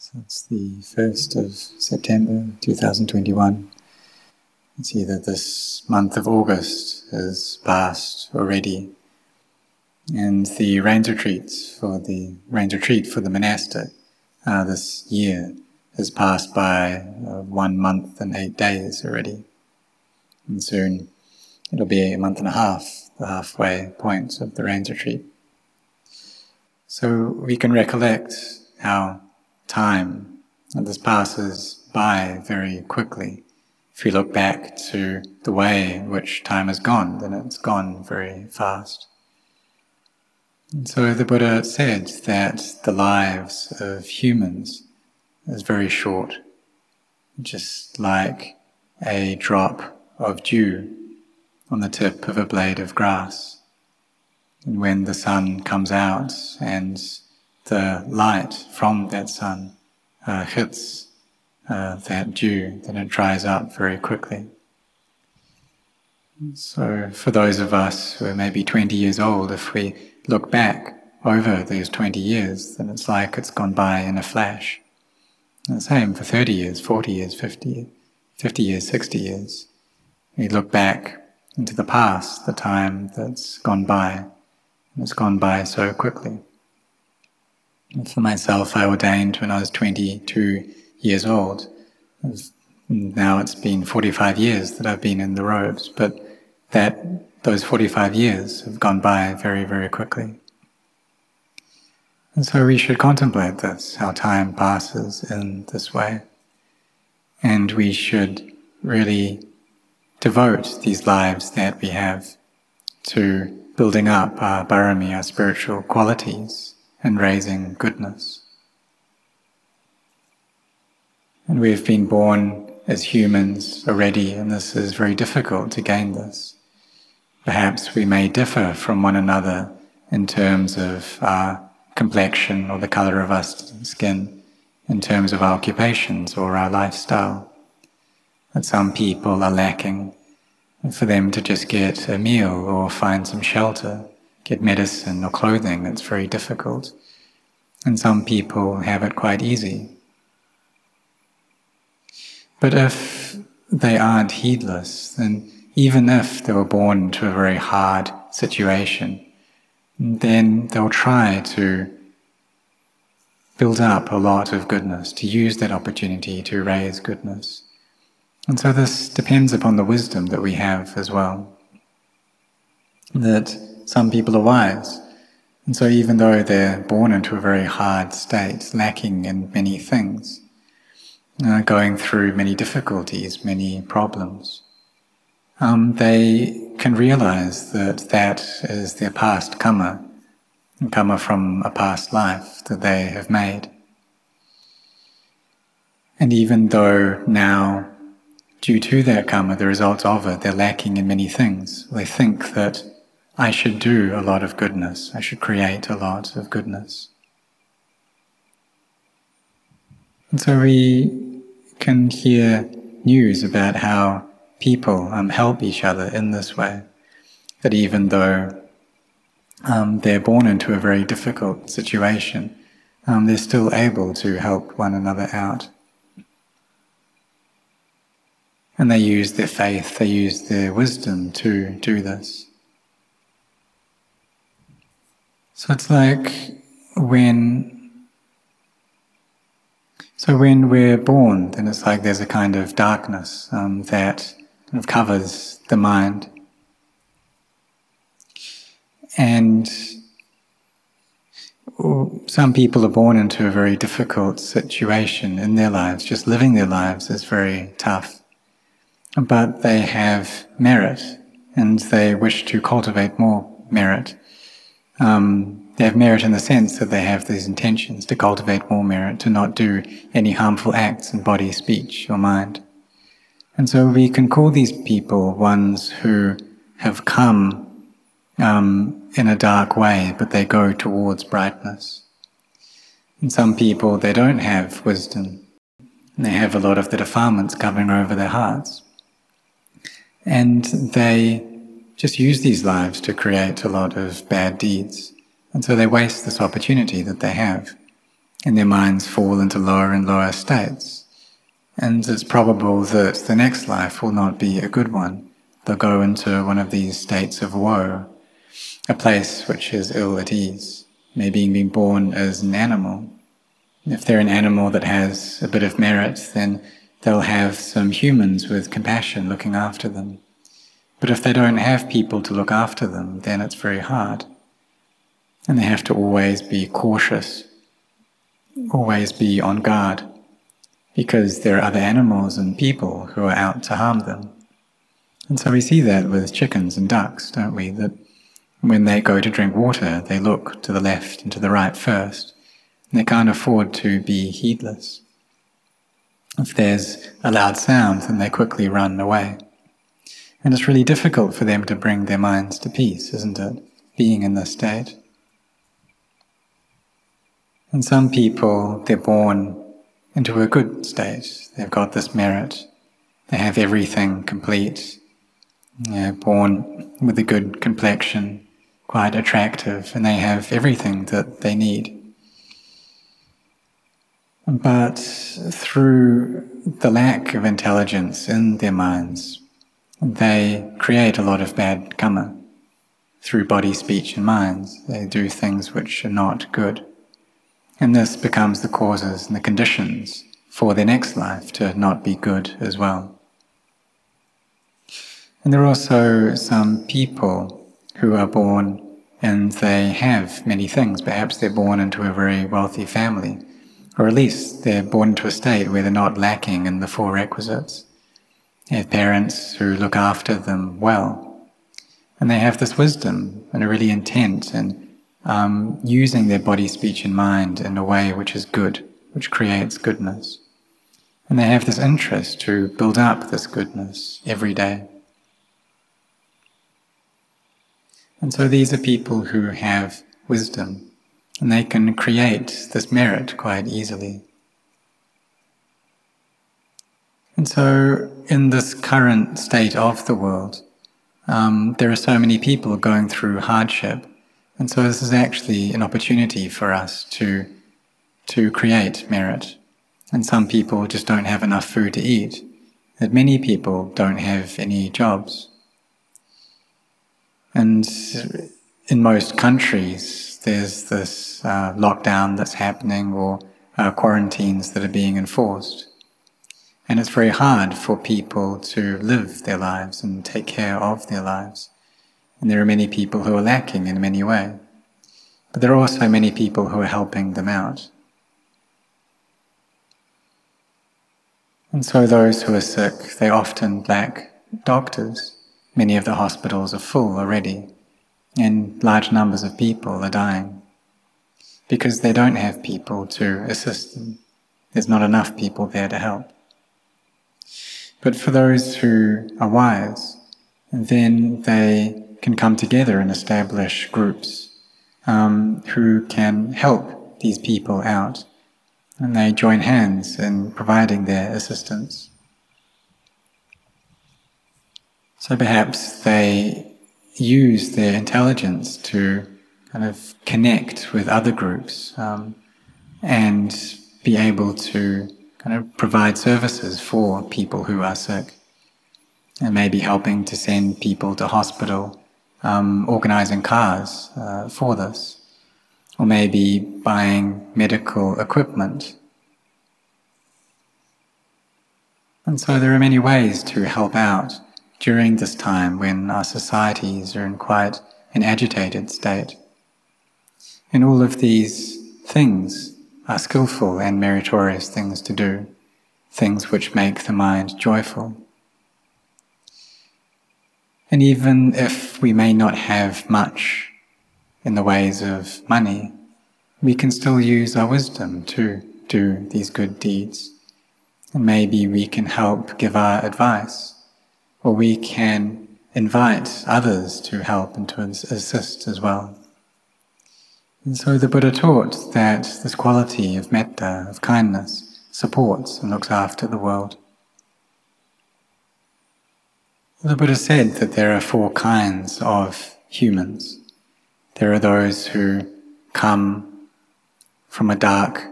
So it's the 1st of September 2021. You see that this month of August has passed already, and the rains retreats for the rains retreat for the monastic uh, this year has passed by uh, one month and eight days already, and soon it'll be a month and a half, the halfway point of the rains retreat. So we can recollect how time and this passes by very quickly. If we look back to the way in which time has gone, then it's gone very fast. And so the Buddha said that the lives of humans is very short, just like a drop of dew on the tip of a blade of grass. And when the sun comes out and the light from that sun uh, hits uh, that dew, then it dries up very quickly. So, for those of us who are maybe 20 years old, if we look back over these 20 years, then it's like it's gone by in a flash. And the same for 30 years, 40 years, 50, 50 years, 60 years. We look back into the past, the time that's gone by, and it's gone by so quickly. For myself, I ordained when I was 22 years old. Now it's been 45 years that I've been in the robes, but that those 45 years have gone by very, very quickly. And so we should contemplate this, how time passes in this way. And we should really devote these lives that we have to building up our barami, our spiritual qualities, and raising goodness. And we have been born as humans already, and this is very difficult to gain this. Perhaps we may differ from one another in terms of our complexion or the color of our skin, in terms of our occupations or our lifestyle. That some people are lacking for them to just get a meal or find some shelter get medicine or clothing, that's very difficult. And some people have it quite easy. But if they aren't heedless, then even if they were born into a very hard situation, then they'll try to build up a lot of goodness, to use that opportunity to raise goodness. And so this depends upon the wisdom that we have as well. That some people are wise. And so, even though they're born into a very hard state, lacking in many things, uh, going through many difficulties, many problems, um, they can realize that that is their past karma, karma from a past life that they have made. And even though now, due to that karma, the results of it, they're lacking in many things, they think that I should do a lot of goodness. I should create a lot of goodness. And so we can hear news about how people um, help each other in this way. That even though um, they're born into a very difficult situation, um, they're still able to help one another out. And they use their faith, they use their wisdom to do this. So it's like when, so when we're born, then it's like there's a kind of darkness um, that kind of covers the mind. And some people are born into a very difficult situation in their lives. Just living their lives is very tough. But they have merit and they wish to cultivate more merit um, they have merit in the sense that they have these intentions to cultivate more merit, to not do any harmful acts in body, speech, or mind. And so we can call these people ones who have come um, in a dark way, but they go towards brightness. And some people, they don't have wisdom. They have a lot of the defilements covering over their hearts. And they just use these lives to create a lot of bad deeds. And so they waste this opportunity that they have and their minds fall into lower and lower states. And it's probable that the next life will not be a good one. They'll go into one of these states of woe, a place which is ill at ease, maybe being born as an animal. If they're an animal that has a bit of merit, then they'll have some humans with compassion looking after them. But if they don't have people to look after them, then it's very hard. And they have to always be cautious, always be on guard, because there are other animals and people who are out to harm them. And so we see that with chickens and ducks, don't we? That when they go to drink water, they look to the left and to the right first. They can't afford to be heedless. If there's a loud sound, then they quickly run away. And it's really difficult for them to bring their minds to peace, isn't it? Being in this state. And some people, they're born into a good state. They've got this merit. They have everything complete. They're born with a good complexion, quite attractive, and they have everything that they need. But through the lack of intelligence in their minds, they create a lot of bad karma through body, speech, and minds. They do things which are not good. And this becomes the causes and the conditions for their next life to not be good as well. And there are also some people who are born and they have many things. Perhaps they're born into a very wealthy family, or at least they're born into a state where they're not lacking in the four requisites. They have parents who look after them well. And they have this wisdom and are really intent and um, using their body, speech, and mind in a way which is good, which creates goodness. And they have this interest to build up this goodness every day. And so these are people who have wisdom, and they can create this merit quite easily. And so, in this current state of the world, um, there are so many people going through hardship and so this is actually an opportunity for us to, to create merit. And some people just don't have enough food to eat. That many people don't have any jobs. And in most countries, there's this uh, lockdown that's happening or uh, quarantines that are being enforced. And it's very hard for people to live their lives and take care of their lives. And there are many people who are lacking in many ways. But there are also many people who are helping them out. And so those who are sick, they often lack doctors. Many of the hospitals are full already, and large numbers of people are dying because they don't have people to assist them. There's not enough people there to help. But for those who are wise, then they can come together and establish groups um, who can help these people out. And they join hands in providing their assistance. So perhaps they use their intelligence to kind of connect with other groups um, and be able to kind of provide services for people who are sick and maybe helping to send people to hospital um, organizing cars uh, for this, or maybe buying medical equipment. And so there are many ways to help out during this time when our societies are in quite an agitated state. And all of these things are skillful and meritorious things to do, things which make the mind joyful. And even if we may not have much in the ways of money, we can still use our wisdom to do these good deeds. And maybe we can help give our advice, or we can invite others to help and to assist as well. And so the Buddha taught that this quality of metta, of kindness, supports and looks after the world. The Buddha said that there are four kinds of humans. There are those who come from a dark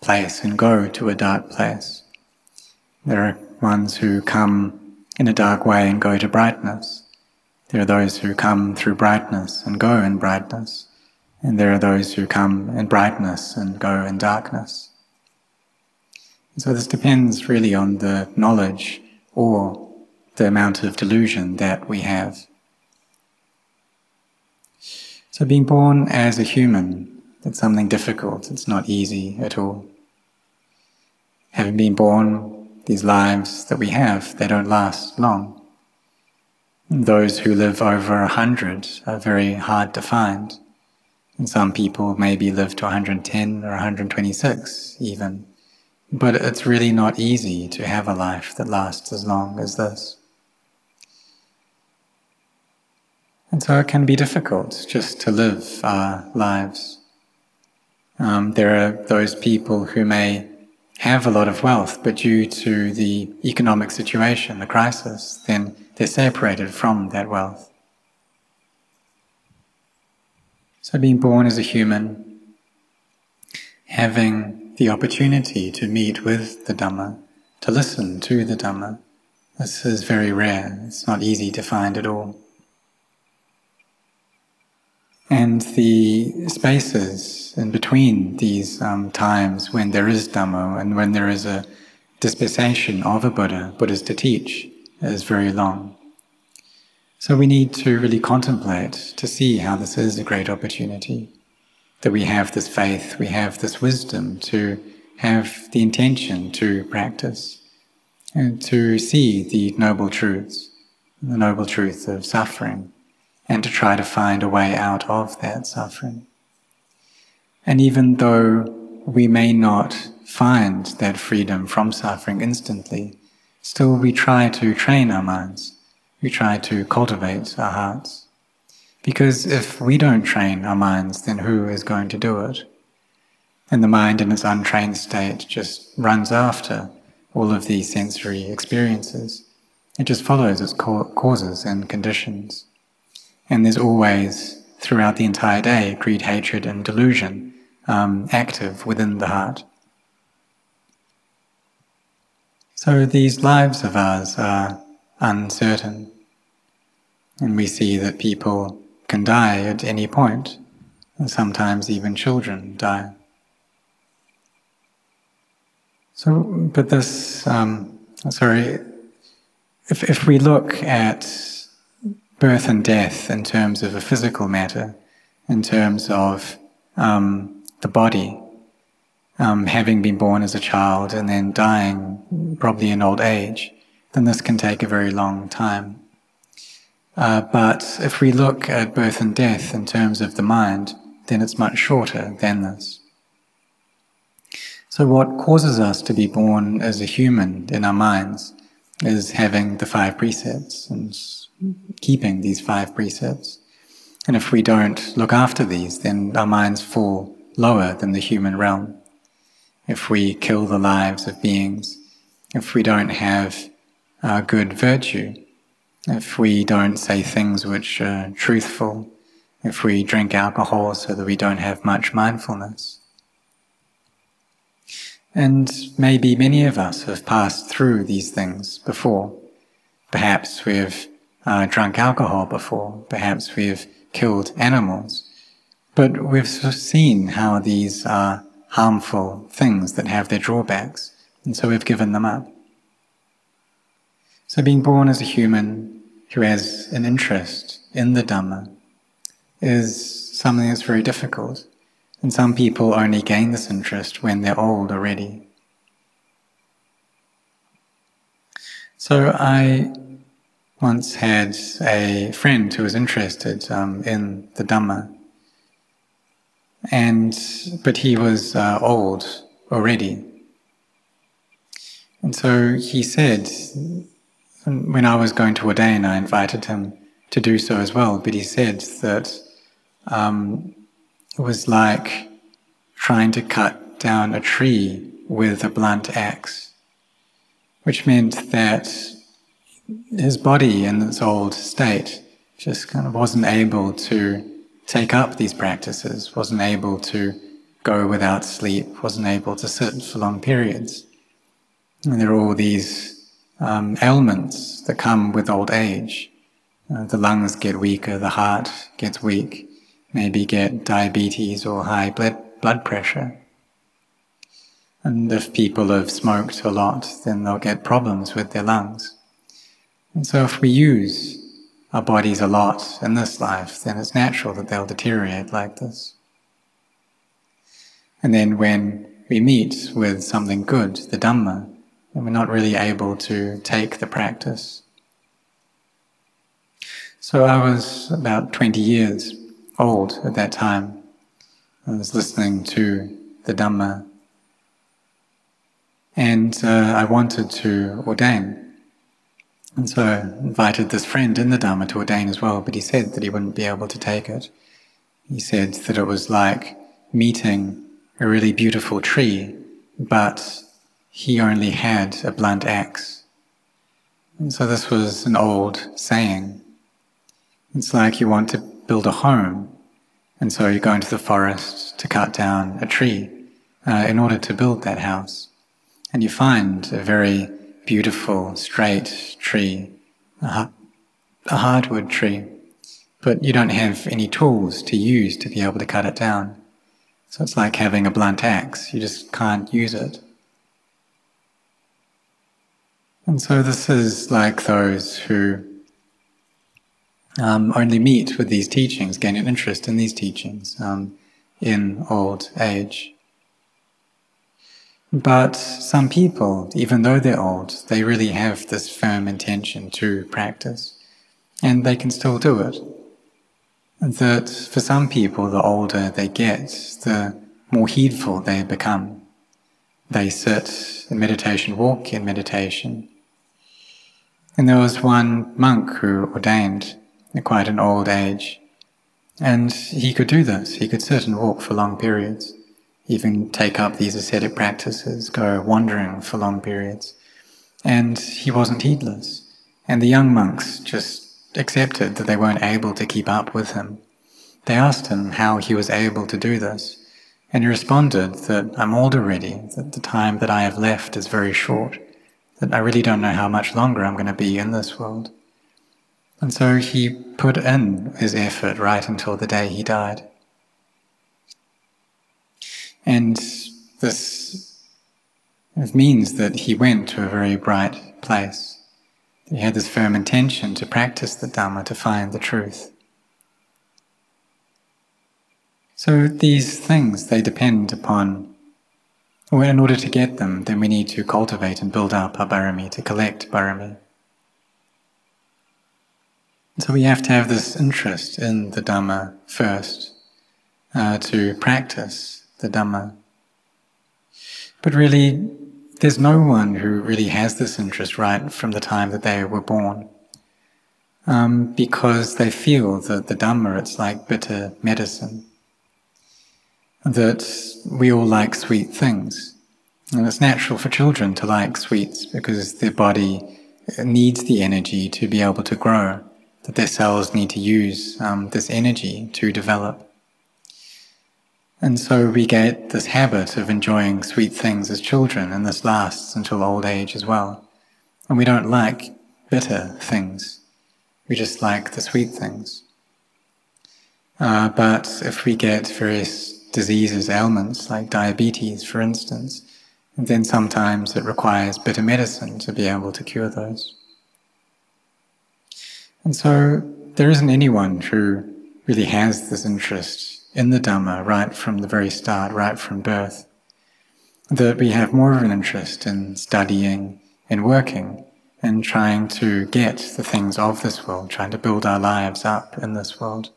place and go to a dark place. There are ones who come in a dark way and go to brightness. There are those who come through brightness and go in brightness. And there are those who come in brightness and go in darkness. So this depends really on the knowledge or the amount of delusion that we have. So being born as a human, it's something difficult, it's not easy at all. Having been born, these lives that we have, they don't last long. Those who live over a hundred are very hard to find. And some people maybe live to 110 or 126 even. But it's really not easy to have a life that lasts as long as this. And so it can be difficult just to live our lives. Um, there are those people who may have a lot of wealth, but due to the economic situation, the crisis, then they're separated from that wealth. So being born as a human, having the opportunity to meet with the Dhamma, to listen to the Dhamma, this is very rare. It's not easy to find at all. And the spaces in between these um, times when there is Dhamma and when there is a dispensation of a Buddha, Buddhas to teach, is very long. So we need to really contemplate to see how this is a great opportunity. That we have this faith, we have this wisdom to have the intention to practice and to see the noble truths, the noble truth of suffering, and to try to find a way out of that suffering. And even though we may not find that freedom from suffering instantly, still we try to train our minds. We try to cultivate our hearts. Because if we don't train our minds, then who is going to do it? And the mind in its untrained state just runs after all of these sensory experiences. It just follows its causes and conditions. And there's always, throughout the entire day, greed, hatred, and delusion um, active within the heart. So these lives of ours are uncertain, and we see that people can die at any point, and sometimes even children die. So, but this, um, sorry, if, if we look at birth and death in terms of a physical matter, in terms of um, the body, um, having been born as a child and then dying probably in old age, then this can take a very long time. Uh, but if we look at birth and death in terms of the mind, then it's much shorter than this. So, what causes us to be born as a human in our minds is having the five precepts and keeping these five precepts. And if we don't look after these, then our minds fall lower than the human realm. If we kill the lives of beings, if we don't have uh, good virtue, if we don't say things which are truthful, if we drink alcohol so that we don't have much mindfulness. And maybe many of us have passed through these things before. Perhaps we've uh, drunk alcohol before, perhaps we've killed animals, but we've seen how these are harmful things that have their drawbacks, and so we've given them up. So being born as a human who has an interest in the Dhamma is something that's very difficult, and some people only gain this interest when they're old already. So I once had a friend who was interested um, in the Dhamma, and but he was uh, old already, and so he said, when I was going to ordain, I invited him to do so as well. But he said that um, it was like trying to cut down a tree with a blunt axe, which meant that his body in its old state just kind of wasn't able to take up these practices, wasn't able to go without sleep, wasn't able to sit for long periods. And there are all these um, ailments that come with old age. Uh, the lungs get weaker, the heart gets weak, maybe get diabetes or high blood, blood pressure. And if people have smoked a lot, then they'll get problems with their lungs. And so if we use our bodies a lot in this life, then it's natural that they'll deteriorate like this. And then when we meet with something good, the Dhamma, then we're not really able to take the practice. So I was about 20 years old at that time. I was listening to the Dhamma and uh, I wanted to ordain. And so I invited this friend in the Dharma to ordain as well, but he said that he wouldn't be able to take it. He said that it was like meeting a really beautiful tree, but he only had a blunt axe. And so this was an old saying. It's like you want to build a home, and so you go into the forest to cut down a tree uh, in order to build that house. And you find a very beautiful, straight tree, a, a hardwood tree, but you don't have any tools to use to be able to cut it down. So it's like having a blunt axe, you just can't use it. And so this is like those who um, only meet with these teachings, gain an interest in these teachings um, in old age. But some people, even though they're old, they really have this firm intention to practice, and they can still do it. That for some people, the older they get, the more heedful they become. They sit in meditation, walk in meditation. And there was one monk who ordained at quite an old age, and he could do this. He could sit and walk for long periods even take up these ascetic practices, go wandering for long periods. And he wasn't heedless. And the young monks just accepted that they weren't able to keep up with him. They asked him how he was able to do this. And he responded that I'm old already, that the time that I have left is very short, that I really don't know how much longer I'm going to be in this world. And so he put in his effort right until the day he died. And this means that he went to a very bright place. He had this firm intention to practice the Dhamma, to find the truth. So these things, they depend upon, or in order to get them, then we need to cultivate and build up our barami, to collect barami. So we have to have this interest in the Dhamma first, uh, to practice the Dhamma. But really, there's no one who really has this interest right from the time that they were born. Um, because they feel that the Dhamma, it's like bitter medicine. That we all like sweet things. And it's natural for children to like sweets because their body needs the energy to be able to grow, that their cells need to use um, this energy to develop. And so we get this habit of enjoying sweet things as children, and this lasts until old age as well. And we don't like bitter things, we just like the sweet things. Uh, but if we get various diseases, ailments, like diabetes, for instance, and then sometimes it requires bitter medicine to be able to cure those. And so there isn't anyone who really has this interest in the Dhamma right from the very start, right from birth. That we have more of an interest in studying, in working, and trying to get the things of this world, trying to build our lives up in this world.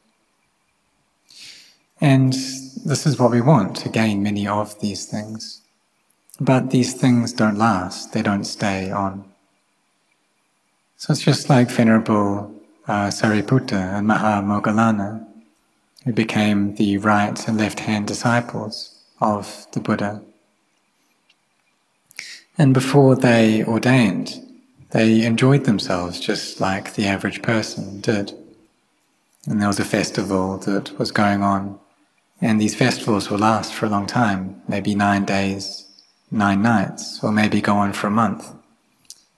And this is what we want, to gain many of these things. But these things don't last, they don't stay on. So it's just like Venerable uh, Sariputta and Maha Moggallana who became the right and left hand disciples of the Buddha. And before they ordained, they enjoyed themselves just like the average person did. And there was a festival that was going on And these festivals will last for a long time, maybe nine days, nine nights, or maybe go on for a month,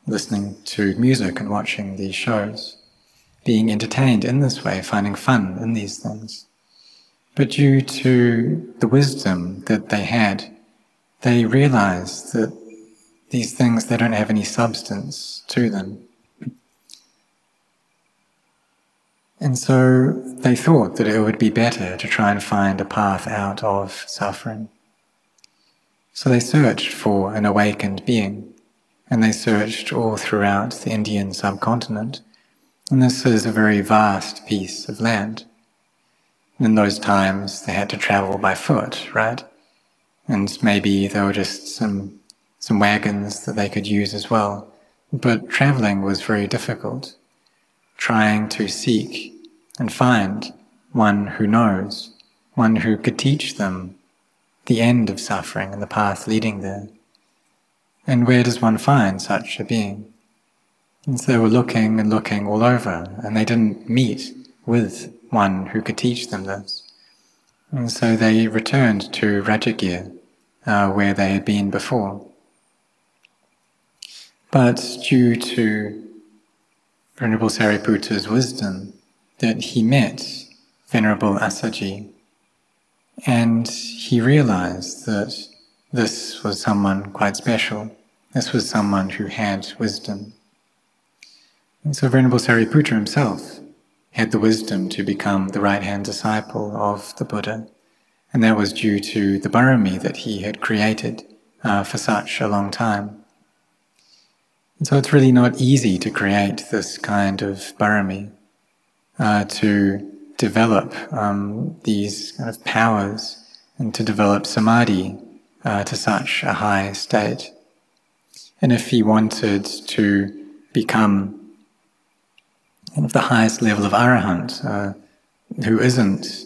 listening to music and watching these shows, being entertained in this way, finding fun in these things. But due to the wisdom that they had, they realized that these things, they don't have any substance to them. And so they thought that it would be better to try and find a path out of suffering. So they searched for an awakened being, and they searched all throughout the Indian subcontinent. And this is a very vast piece of land. In those times, they had to travel by foot, right? And maybe there were just some, some wagons that they could use as well. But traveling was very difficult trying to seek and find one who knows, one who could teach them the end of suffering and the path leading there. And where does one find such a being? And so they were looking and looking all over, and they didn't meet with one who could teach them this. And so they returned to Rajagir, uh, where they had been before. But due to Venerable Sariputta's wisdom that he met Venerable Assaji and he realized that this was someone quite special. This was someone who had wisdom. And so Venerable Sariputta himself had the wisdom to become the right hand disciple of the Buddha. And that was due to the barami that he had created uh, for such a long time. So it's really not easy to create this kind of barami, uh, to develop um, these kind of powers and to develop samadhi uh, to such a high state. And if he wanted to become kind of the highest level of arahant, uh, who isn't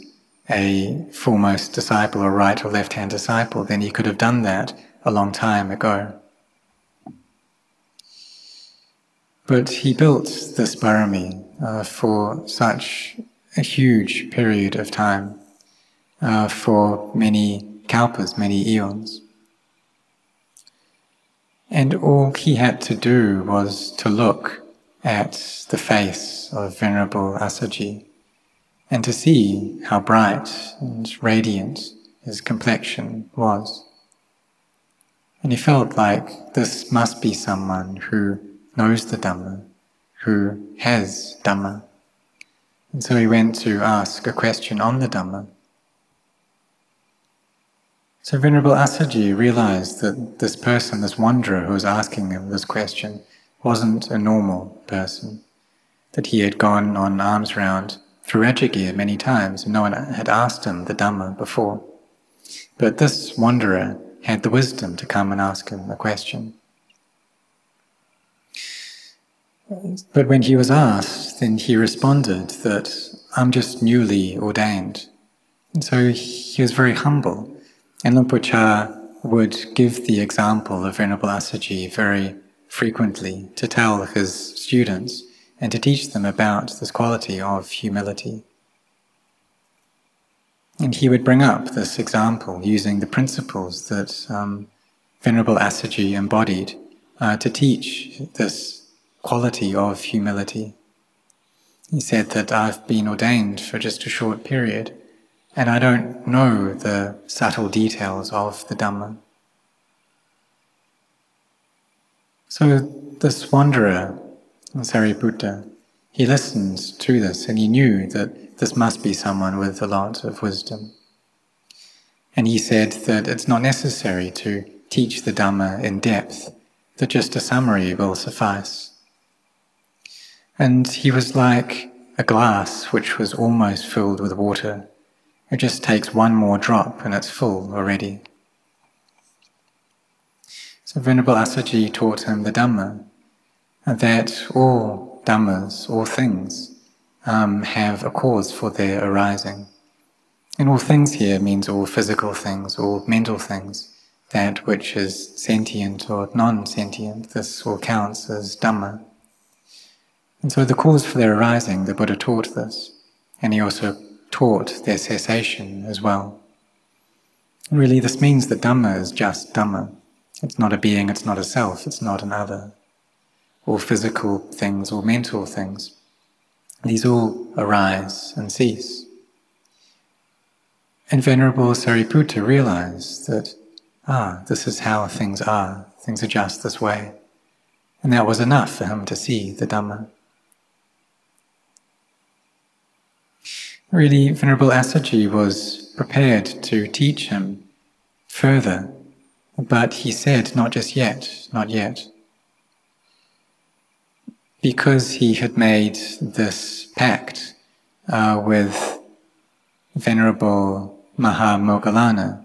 a foremost disciple or right or left hand disciple, then he could have done that a long time ago. But he built this barami uh, for such a huge period of time, uh, for many kalpas, many eons. And all he had to do was to look at the face of Venerable Assaji and to see how bright and radiant his complexion was. And he felt like this must be someone who knows the Dhamma, who has Dhamma. And so he went to ask a question on the Dhamma. So Venerable Assaji realized that this person, this wanderer who was asking him this question, wasn't a normal person, that he had gone on alms round through Rajagir many times and no one had asked him the Dhamma before. But this wanderer had the wisdom to come and ask him a question. But when he was asked, then he responded that I'm just newly ordained. And so he was very humble. And Chah would give the example of Venerable Assaji very frequently to tell his students and to teach them about this quality of humility. And he would bring up this example using the principles that um, Venerable Assaji embodied uh, to teach this quality of humility. He said that I've been ordained for just a short period and I don't know the subtle details of the Dhamma. So this wanderer, Sariputta, he listened to this and he knew that this must be someone with a lot of wisdom. And he said that it's not necessary to teach the Dhamma in depth, that just a summary will suffice. And he was like a glass which was almost filled with water. It just takes one more drop and it's full already. So Venerable Assaji taught him the Dhamma, that all Dhammas, all things, um, have a cause for their arising. And all things here means all physical things, all mental things, that which is sentient or non-sentient, this all counts as Dhamma. And so the cause for their arising, the Buddha taught this, and he also taught their cessation as well. Really, this means that Dhamma is just Dhamma. It's not a being, it's not a self, it's not an other. All physical things, or mental things, these all arise and cease. And Venerable Sariputta realized that, ah, this is how things are, things are just this way. And that was enough for him to see the Dhamma. Really, Venerable Assaji was prepared to teach him further, but he said, not just yet, not yet. Because he had made this pact uh, with Venerable Maha Moggallana,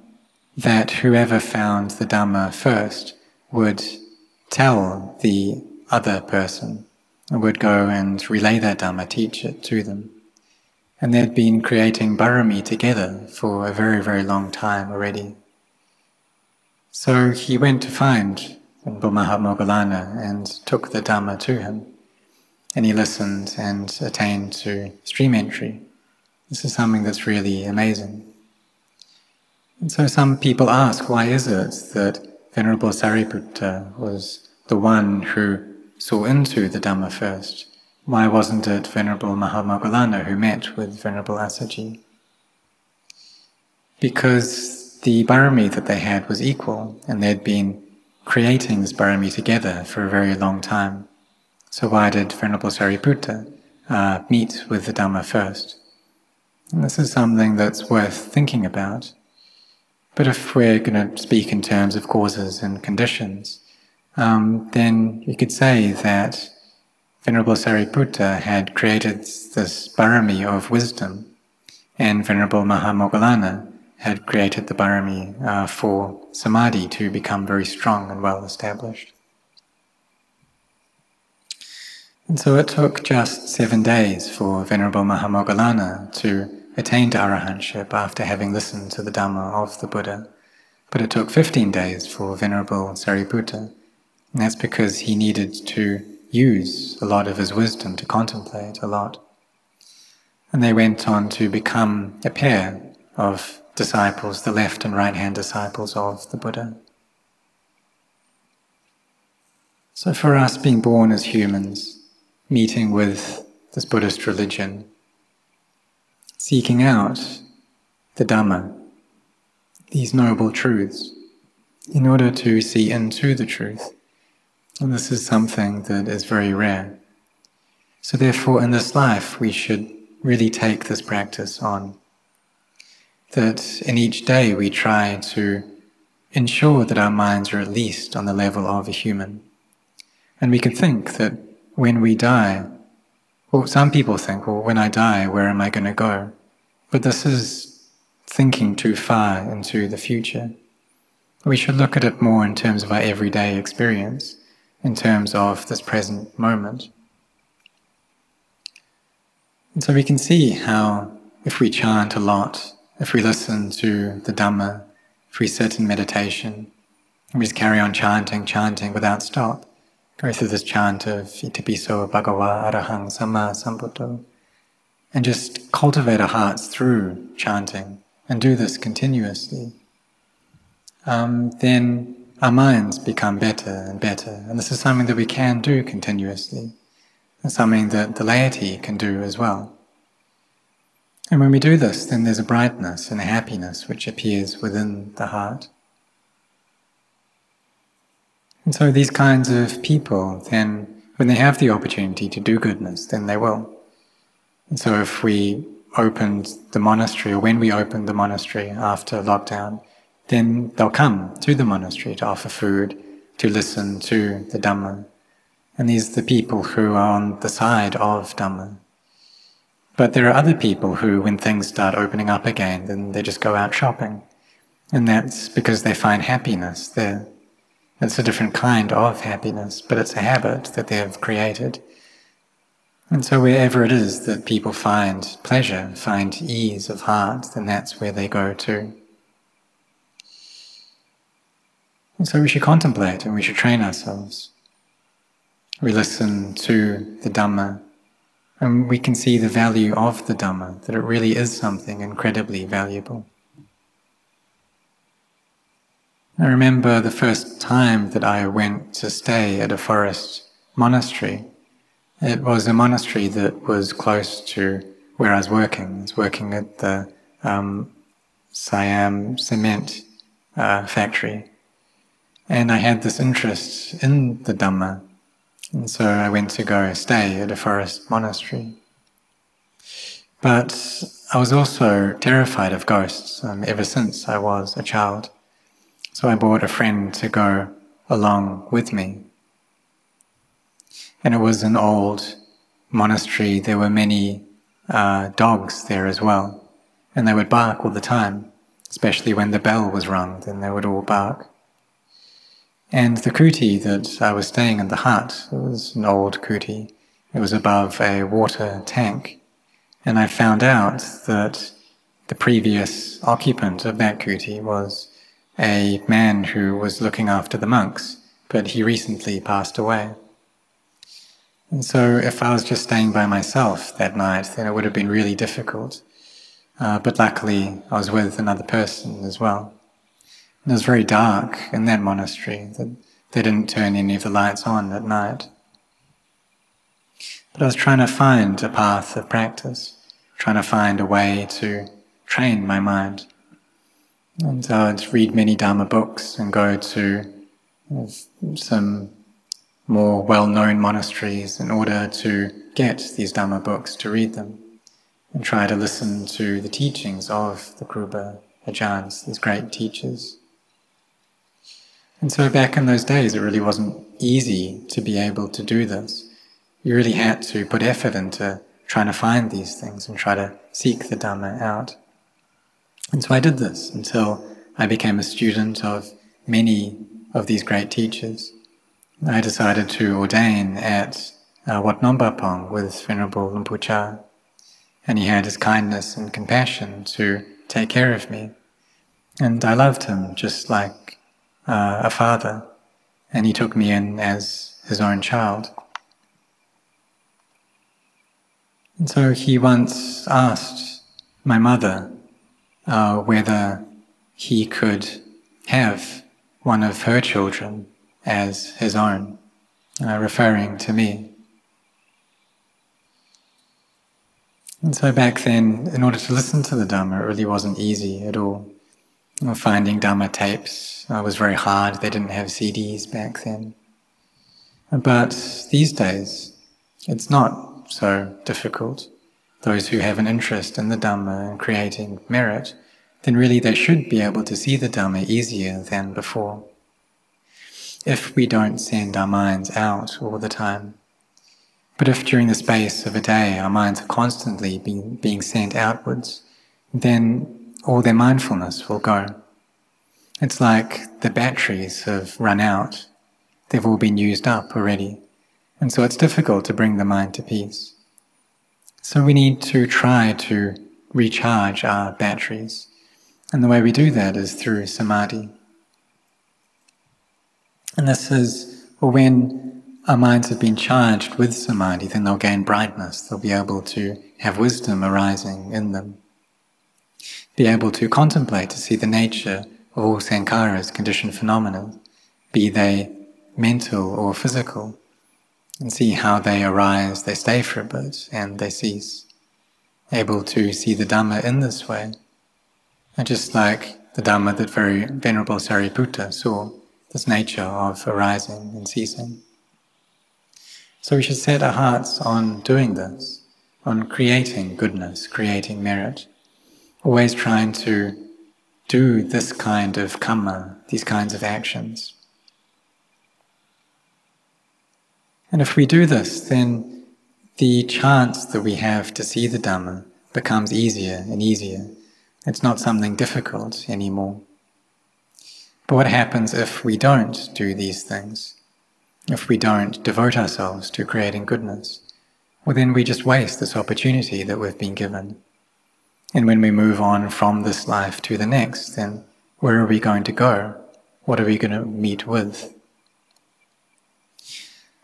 that whoever found the Dhamma first would tell the other person, would go and relay that Dhamma, teach it to them. And they'd been creating barami together for a very, very long time already. So he went to find Venerable Mahamoggallana and took the Dhamma to him. And he listened and attained to stream entry. This is something that's really amazing. And so some people ask, why is it that Venerable Sariputta was the one who saw into the Dhamma first? Why wasn't it Venerable Mahamoggallana who met with Venerable Assaji? Because the barami that they had was equal, and they'd been creating this barami together for a very long time. So why did Venerable Sariputta uh, meet with the Dhamma first? And this is something that's worth thinking about. But if we're going to speak in terms of causes and conditions, um, then you could say that Venerable Sariputta had created this barami of wisdom, and Venerable Mahamoggallana had created the barami uh, for samadhi to become very strong and well established. And so it took just seven days for Venerable Mahamoggallana to attain to arahantship after having listened to the Dhamma of the Buddha. But it took 15 days for Venerable Sariputta, and that's because he needed to use a lot of his wisdom to contemplate a lot. And they went on to become a pair of disciples, the left and right hand disciples of the Buddha. So, for us being born as humans, meeting with this Buddhist religion, seeking out the Dhamma, these noble truths, in order to see into the truth, and this is something that is very rare. So, therefore, in this life, we should really take this practice on. That in each day we try to ensure that our minds are at least on the level of a human. And we can think that when we die, well, some people think, well, when I die, where am I going to go? But this is thinking too far into the future. We should look at it more in terms of our everyday experience in terms of this present moment. And so we can see how if we chant a lot, if we listen to the Dhamma, if we sit in meditation, and we just carry on chanting, chanting without stop, go through this chant of Itipiso Bhagava Arahang Samma Sambuddho, and just cultivate our hearts through chanting, and do this continuously, um, then our minds become better and better. And this is something that we can do continuously, and something that the laity can do as well. And when we do this, then there's a brightness and a happiness which appears within the heart. And so these kinds of people, then, when they have the opportunity to do goodness, then they will. And so if we opened the monastery, or when we opened the monastery after lockdown, then they'll come to the monastery to offer food, to listen to the Dhamma. And these are the people who are on the side of Dhamma. But there are other people who, when things start opening up again, then they just go out shopping. And that's because they find happiness there. It's a different kind of happiness, but it's a habit that they have created. And so wherever it is that people find pleasure, find ease of heart, then that's where they go to. And so we should contemplate and we should train ourselves. We listen to the Dhamma and we can see the value of the Dhamma, that it really is something incredibly valuable. I remember the first time that I went to stay at a forest monastery. It was a monastery that was close to where I was working. I was working at the um, Siam cement uh, factory. And I had this interest in the Dhamma. And so I went to go stay at a forest monastery. But I was also terrified of ghosts um, ever since I was a child. So I brought a friend to go along with me. And it was an old monastery. There were many uh, dogs there as well. And they would bark all the time, especially when the bell was rung, then they would all bark. And the kuti that I was staying in the hut, was an old kuti. It was above a water tank. And I found out that the previous occupant of that kuti was a man who was looking after the monks, but he recently passed away. And so if I was just staying by myself that night, then it would have been really difficult. Uh, but luckily, I was with another person as well. It was very dark in that monastery. That they didn't turn any of the lights on at night. But I was trying to find a path of practice trying to find a way to train my mind. And so I'd read many Dharma books and go to some more well-known monasteries in order to get these Dharma books, to read them, and try to listen to the teachings of the Kruba Ajahns, these great teachers. And so back in those days, it really wasn't easy to be able to do this. You really had to put effort into trying to find these things and try to seek the Dhamma out. And so I did this until I became a student of many of these great teachers. I decided to ordain at uh, Wat Nong Pah Pong with Venerable Por and he had his kindness and compassion to take care of me. And I loved him just like uh, a father, and he took me in as his own child. And so he once asked my mother uh, whether he could have one of her children as his own, uh, referring to me. And so back then, in order to listen to the Dhamma, it really wasn't easy at all. Finding Dhamma tapes was very hard. They didn't have CDs back then. But these days, it's not so difficult, those who have an interest in the Dhamma and creating merit, then really they should be able to see the Dhamma easier than before. If we don't send our minds out all the time, but if during the space of a day our minds are constantly being, being sent outwards, then all their mindfulness will go. It's like the batteries have run out. They've all been used up already. And so it's difficult to bring the mind to peace. So we need to try to recharge our batteries. And the way we do that is through samadhi. And this is well, when our minds have been charged with samadhi, then they'll gain brightness. They'll be able to have wisdom arising in them. Be able to contemplate, to see the nature of all sankharas, conditioned phenomena, be they mental or physical and see how they arise, they stay for a bit, and they cease. Able to see the Dhamma in this way. And just like the Dhamma that very Venerable Sariputta saw, this nature of arising and ceasing. So we should set our hearts on doing this, on creating goodness, creating merit, always trying to do this kind of karma, these kinds of actions. And if we do this, then the chance that we have to see the Dhamma becomes easier and easier. It's not something difficult anymore. But what happens if we don't do these things? If we don't devote ourselves to creating goodness? Well, then we just waste this opportunity that we've been given. And when we move on from this life to the next, then where are we going to go? What are we going to meet with?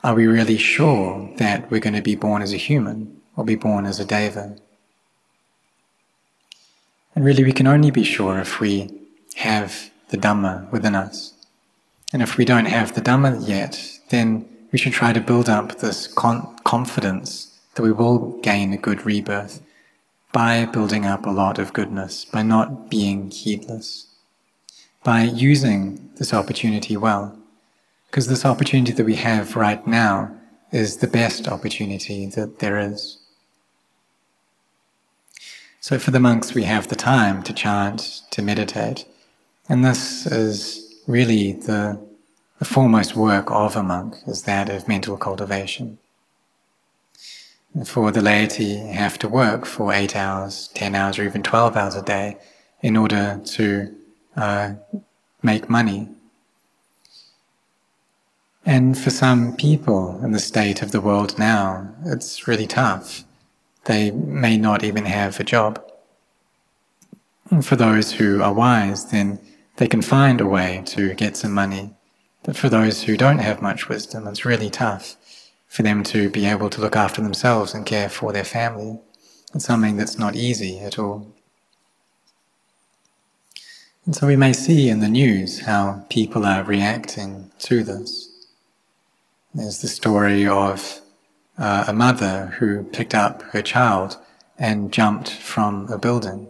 Are we really sure that we're going to be born as a human or be born as a deva? And really, we can only be sure if we have the Dhamma within us. And if we don't have the Dhamma yet, then we should try to build up this con- confidence that we will gain a good rebirth by building up a lot of goodness, by not being heedless, by using this opportunity well. Because this opportunity that we have right now is the best opportunity that there is. So for the monks, we have the time to chant, to meditate, and this is really the, the foremost work of a monk, is that of mental cultivation for the laity have to work for eight hours, ten hours, or even 12 hours a day in order to uh, make money. And for some people in the state of the world now, it's really tough. They may not even have a job. For those who are wise, then they can find a way to get some money. But for those who don't have much wisdom, it's really tough for them to be able to look after themselves and care for their family. It's something that's not easy at all. And so we may see in the news how people are reacting to this. There's the story of uh, a mother who picked up her child and jumped from a building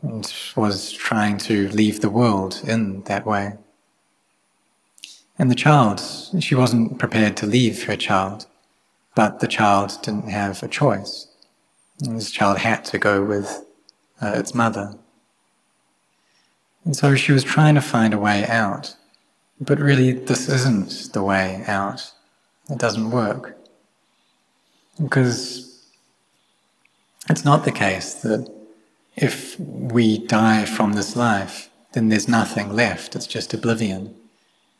and was trying to leave the world in that way. And the child, she wasn't prepared to leave her child, but the child didn't have a choice. This child had to go with uh, its mother. And so she was trying to find a way out. But really, this isn't the way out. It doesn't work. Because it's not the case that if we die from this life, then there's nothing left, it's just oblivion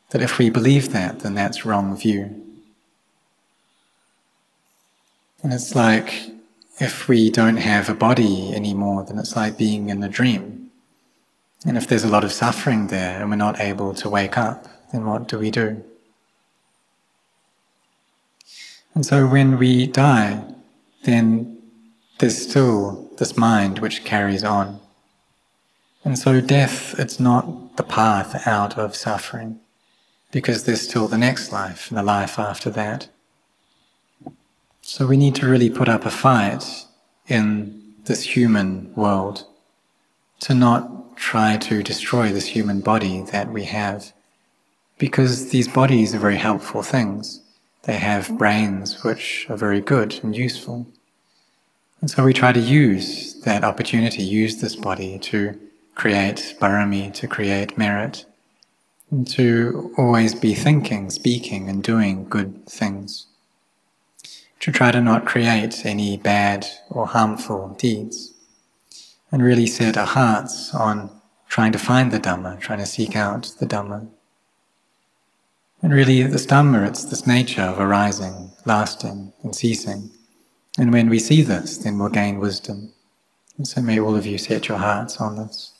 that if we believe that, then that's wrong view. And it's like if we don't have a body anymore, then it's like being in a dream. And if there's a lot of suffering there and we're not able to wake up, then what do we do? And so when we die, then there's still this mind which carries on. And so death, it's not the path out of suffering because there's still the next life and the life after that. So we need to really put up a fight in this human world to not try to destroy this human body that we have. Because these bodies are very helpful things. They have brains which are very good and useful. And so we try to use that opportunity, use this body to create barami, to create merit, to always be thinking, speaking, and doing good things. To try to not create any bad or harmful deeds. And really set our hearts on trying to find the Dhamma, trying to seek out the Dhamma. And really, this Dhamma, it's this nature of arising, lasting, and ceasing. And when we see this, then we'll gain wisdom. And so may all of you set your hearts on this.